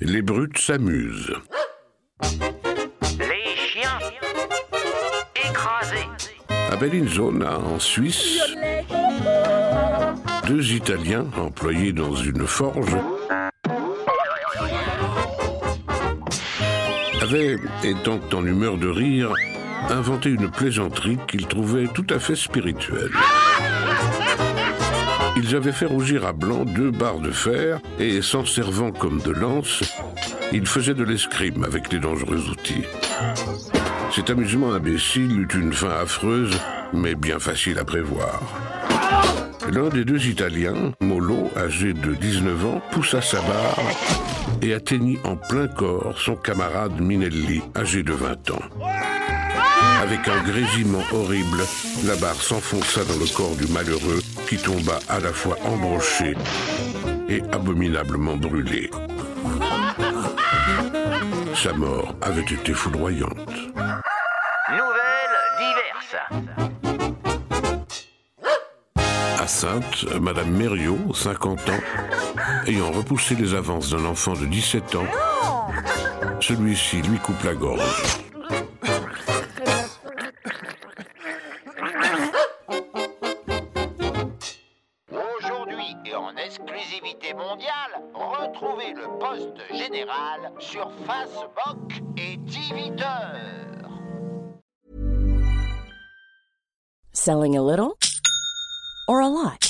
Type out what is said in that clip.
Les brutes s'amusent. Les chiens écrasés. À Bellinzona, en Suisse, deux Italiens employés dans une forge avaient, étant en humeur de rire, inventé une plaisanterie qu'ils trouvaient tout à fait spirituelle. Ils avaient fait rougir à blanc deux barres de fer et, s'en servant comme de lance, ils faisaient de l'escrime avec les dangereux outils. Cet amusement imbécile eut une fin affreuse, mais bien facile à prévoir. L'un des deux Italiens, Molo, âgé de 19 ans, poussa sa barre et atteignit en plein corps son camarade Minelli, âgé de 20 ans. Avec un grésillement horrible, la barre s'enfonça dans le corps du malheureux qui tomba à la fois embroché et abominablement brûlé. Sa mort avait été foudroyante. Nouvelles diverses. À Sainte, Madame Mériot, 50 ans, ayant repoussé les avances d'un enfant de 17 ans, celui-ci lui coupe la gorge. Et en exclusivité mondiale, retrouvez le poste général sur Facebook et Twitter. Selling a little or a lot?